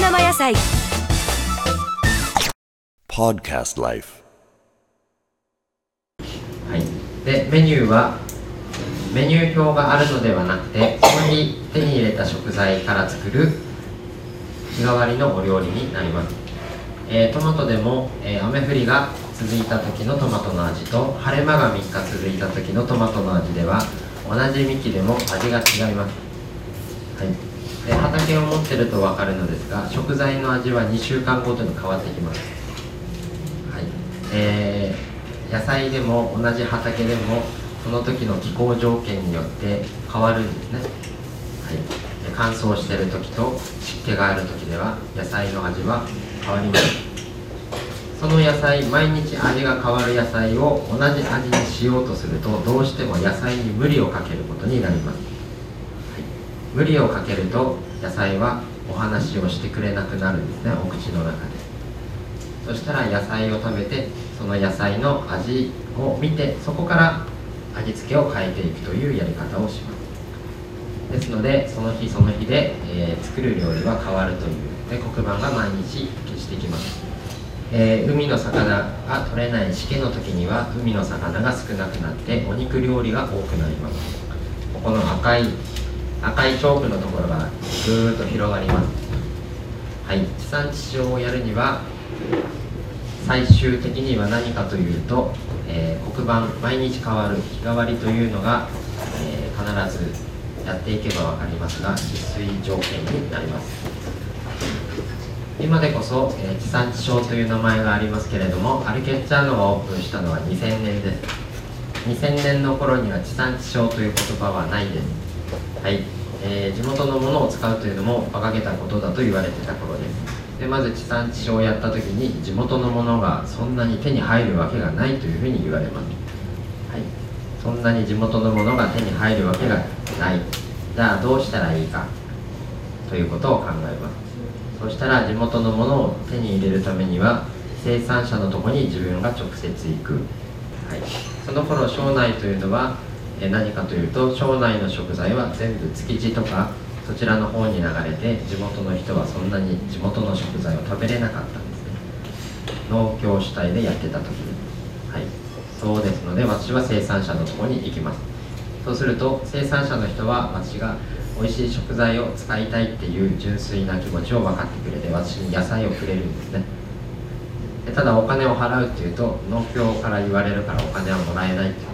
生野菜。Podcast Life. はい、でメニューはメニュー表があるのではなくてその日手に入れた食材から作る日替わりのお料理になります、えートマトでも、えー雨降りが続いた時のトマトの味と晴れ間が3日続いた時のトマトの味では同じ幹でも味が違いますはい、で畑を持ってると分かるのですが食材の味は2週間ごとに変わってきます。はい。えー野菜でも同じ畑でもその時の気候条件によって変わるんですね、はい、で乾燥してる時と湿気がある時では野菜の味は変わります。その野菜毎日味が変わる野菜を同じ味にしようとするとどうしても野菜に無理をかけることになります。無理をかけると野菜はお話をしてくれなくなるんですね。お口の中で。そしたら野菜を食べてその野菜の味を見てそこから味付けを変えていくというやり方をします。ですのでその日その日で、えー作る料理は変わるという。で黒板が毎日消してきます、えー海の魚が取れないしけの時には海の魚が少なくなってお肉料理が多くなります。ここの赤い赤いチョークのところがぐーっと広がります。はい。地産地消をやるには最終的には何かというと、えー黒板毎日変わる日替わりというのが、えー必ずやっていけば分かりますが必須条件になります。今でこそ、えー地産地消という名前がありますけれどもアルケッチャーノがオープンしたのは2000年です。2000年の頃には地産地消という言葉はないです。はい、えー地元のものを使うというのも馬鹿げたことだと言われてた頃です。でまず地産地消をやった時に地元のものがそんなに手に入るわけがないというふうに言われます、はい、そんなに地元のものが手に入るわけがない。じゃあどうしたらいいか？ということを考えます。そしたら地元のものを手に入れるためには生産者のとこに自分が直接行く、はい、その頃庄内というのは何かというと庄内の食材は全部築地とかそちらの方に流れて地元の人はそんなに地元の食材を食べれなかったんですね。農協主体でやってた時に。はい。そうですので私は生産者のとこに行きます。そうすると生産者の人は私が美味しい食材を使いたいっていう純粋な気持ちを分かってくれて私に野菜をくれるんですね。でただお金を払うっていうと農協から言われるからお金はもらえないっていう。